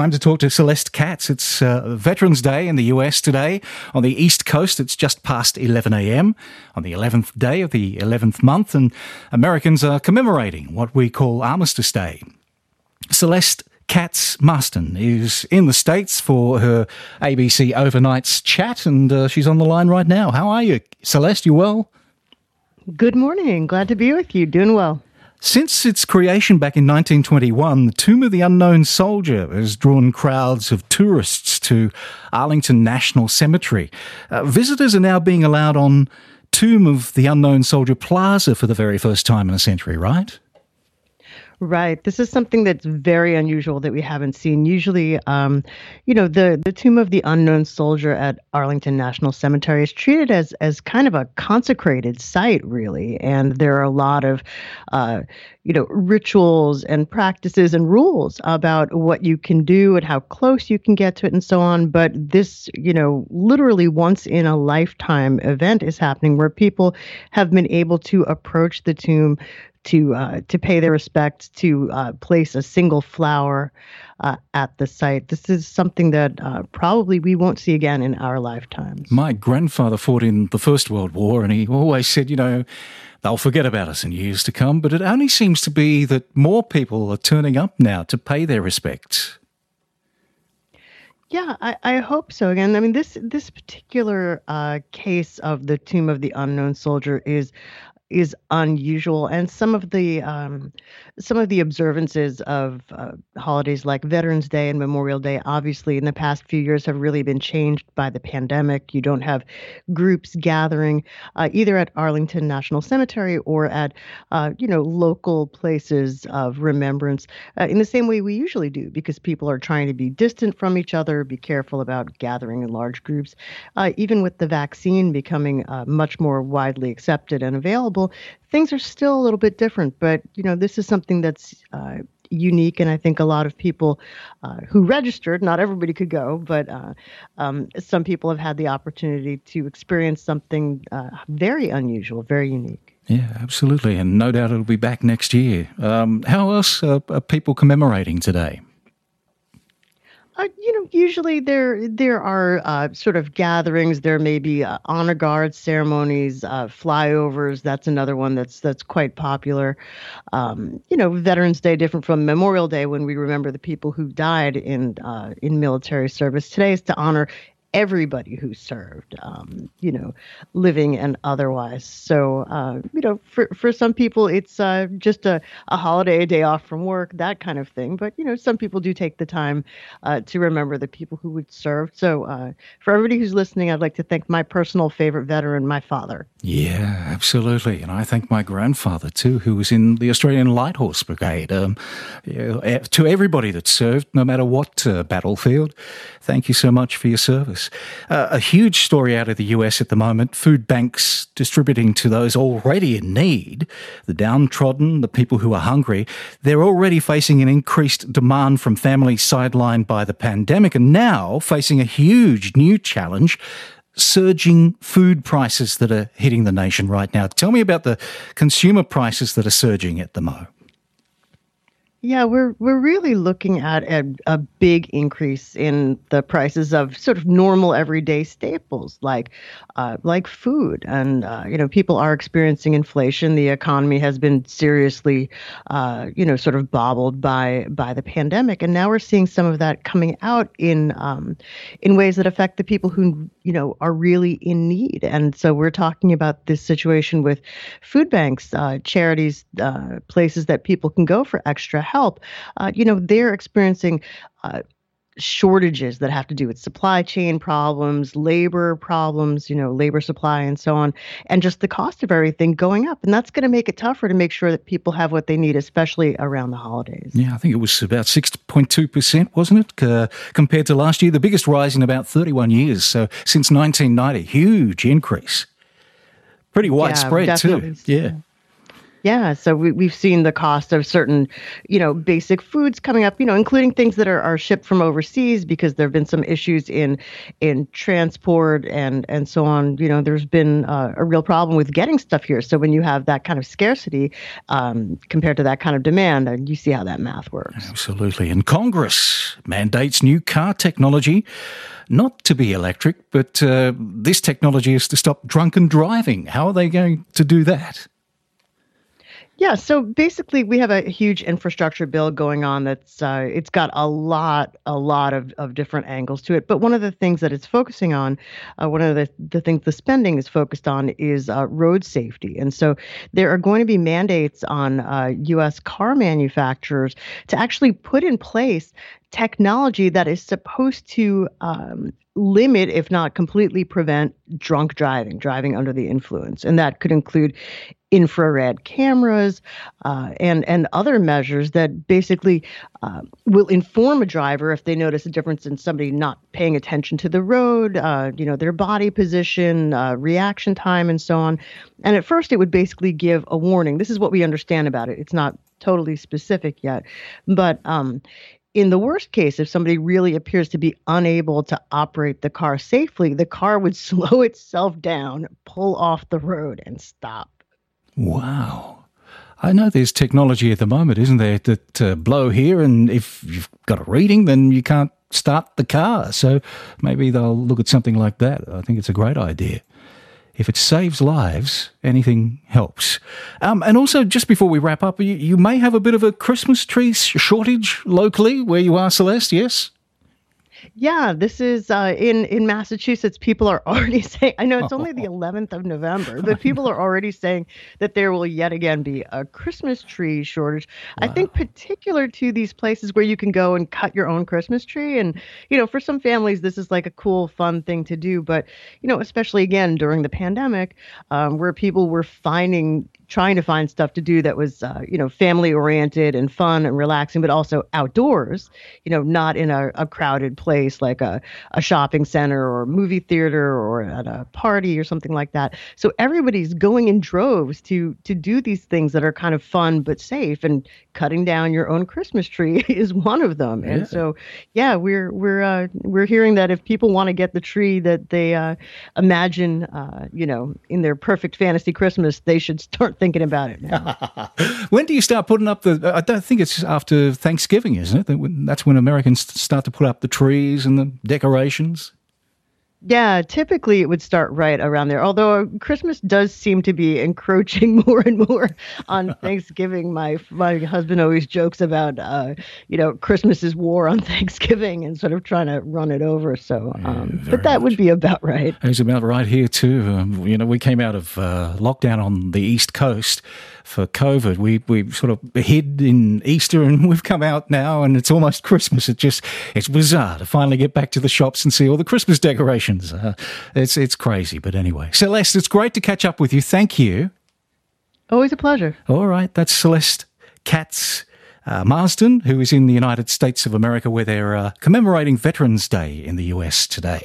time to talk to Celeste Katz. It's uh, Veterans Day in the US today. On the East Coast, it's just past 11 a.m. on the 11th day of the 11th month, and Americans are commemorating what we call Armistice Day. Celeste Katz Marston is in the States for her ABC Overnights chat, and uh, she's on the line right now. How are you, Celeste? You well? Good morning. Glad to be with you. Doing well. Since its creation back in 1921, the Tomb of the Unknown Soldier has drawn crowds of tourists to Arlington National Cemetery. Uh, visitors are now being allowed on Tomb of the Unknown Soldier Plaza for the very first time in a century, right? Right. This is something that's very unusual that we haven't seen. Usually, um, you know, the the tomb of the unknown soldier at Arlington National Cemetery is treated as as kind of a consecrated site, really, and there are a lot of, uh, you know, rituals and practices and rules about what you can do and how close you can get to it and so on. But this, you know, literally once in a lifetime event is happening where people have been able to approach the tomb to uh, to pay their respects, to uh, place a single flower uh, at the site. This is something that uh, probably we won't see again in our lifetimes. My grandfather fought in the First World War, and he always said, you know, they'll forget about us in years to come. But it only seems to be that more people are turning up now to pay their respects. Yeah, I, I hope so. Again, I mean this this particular uh, case of the Tomb of the Unknown Soldier is is unusual and some of the um, some of the observances of uh, holidays like veterans day and memorial day obviously in the past few years have really been changed by the pandemic. You don't have groups gathering uh, either at arlington national cemetery or at uh, you know local places of remembrance uh, in the same way we usually do because people are trying to be distant from each other be careful about gathering in large groups uh, even with the vaccine becoming uh, much more widely accepted and available things are still a little bit different. But you know, this is something that's uh, unique, and I think a lot of people uh, who registered, not everybody could go, but uh, um, some people have had the opportunity to experience something uh, very unusual, very unique. Yeah, absolutely, and no doubt it'll be back next year. Um, how else are people commemorating today? Uh, you know, usually there there are uh, sort of gatherings. There may be uh, honor guard ceremonies, uh, flyovers. That's another one that's that's quite popular. Um, you know, Veterans Day different from Memorial Day when we remember the people who died in uh, in military service. Today is to honor everybody who served, um, you know, living and otherwise. So, uh, you know, for, for some people, it's uh, just a, a holiday, a day off from work, that kind of thing. But, you know, some people do take the time uh, to remember the people who would serve. So, uh, for everybody who's listening, I'd like to thank my personal favorite veteran, my father. Yeah, absolutely. And I thank my grandfather too, who was in the Australian Light Horse Brigade. Um, yeah, to everybody that served, no matter what uh, battlefield, thank you so much for your service. Uh, a huge story out of the US at the moment food banks distributing to those already in need, the downtrodden, the people who are hungry. They're already facing an increased demand from families sidelined by the pandemic and now facing a huge new challenge surging food prices that are hitting the nation right now. Tell me about the consumer prices that are surging at the moment. Yeah, we're we're really looking at a, a big increase in the prices of sort of normal everyday staples like uh, like food, and uh, you know people are experiencing inflation. The economy has been seriously, uh, you know, sort of bobbled by by the pandemic, and now we're seeing some of that coming out in um, in ways that affect the people who you know are really in need. And so we're talking about this situation with food banks, uh, charities, uh, places that people can go for extra help, uh, you know, they're experiencing uh, shortages that have to do with supply chain problems, labor problems, you know, labor supply and so on, and just the cost of everything going up. And that's going to make it tougher to make sure that people have what they need, especially around the holidays. Yeah, I think it was about 6.2%, wasn't it, uh, compared to last year? The biggest rise in about 31 years. So since 1990, huge increase. Pretty widespread, yeah, too. Yeah. Yeah, so we, we've seen the cost of certain, you know, basic foods coming up, you know, including things that are, are shipped from overseas because there have been some issues in in transport and and so on. You know, there's been uh, a real problem with getting stuff here. So when you have that kind of scarcity um, compared to that kind of demand, you see how that math works. Absolutely. And Congress mandates new car technology not to be electric, but uh, this technology is to stop drunken driving. How are they going to do that? Yeah, so basically, we have a huge infrastructure bill going on. That's uh, it's got a lot, a lot of, of different angles to it. But one of the things that it's focusing on, uh, one of the the things the spending is focused on is uh, road safety. And so there are going to be mandates on U.S. Uh, car manufacturers to actually put in place technology that is supposed to um, limit, if not completely prevent, drunk driving, driving under the influence. And that could include infrared cameras uh, and and other measures that basically uh, will inform a driver if they notice a difference in somebody not paying attention to the road, uh, you know, their body position, uh, reaction time, and so on. And at first, it would basically give a warning. This is what we understand about it. It's not totally specific yet, but um, in the worst case, if somebody really appears to be unable to operate the car safely, the car would slow itself down, pull off the road, and stop. Wow. I know there's technology at the moment, isn't there, that uh, blow here, and if you've got a reading, then you can't start the car. So maybe they'll look at something like that. I think it's a great idea if it saves lives, anything helps. Um, and also, just before we wrap up, you, you may have a bit of a Christmas tree shortage locally where you are, Celeste, yes? Yeah, this is uh, in in Massachusetts. People are already saying. I know it's only the 11th of November, but people are already saying that there will yet again be a Christmas tree shortage. Wow. I think particular to these places where you can go and cut your own Christmas tree, and you know, for some families, this is like a cool, fun thing to do. But you know, especially again during the pandemic, um, where people were finding trying to find stuff to do that was uh, you know family oriented and fun and relaxing but also outdoors you know not in a, a crowded place like a, a shopping center or a movie theater or at a party or something like that so everybody's going in droves to to do these things that are kind of fun but safe and cutting down your own christmas tree is one of them yeah. and so yeah we're we're uh, we're hearing that if people want to get the tree that they uh, imagine uh, you know in their perfect fantasy christmas they should start thinking about it now. when do you start putting up the? I don't think it's after Thanksgiving, isn't it? That's when Americans start to put up the trees and the decorations. Yeah, typically it would start right around there. Although Christmas does seem to be encroaching more and more on Thanksgiving. My my husband always jokes about, uh, you know, Christmas is war on Thanksgiving and sort of trying to run it over. So, um, yeah, but that much. would be about right. It's about right here too. Um, you know, we came out of uh, lockdown on the East Coast for COVID. We we sort of hid in Easter, and we've come out now, and it's almost Christmas. It just it's bizarre to finally get back to the shops and see all the Christmas decorations. Uh, it's it's crazy, but anyway, Celeste, it's great to catch up with you. Thank you. Always a pleasure. All right, that's Celeste Katz. Uh, Marston, who is in the United States of America, where they're uh, commemorating Veterans Day in the US today.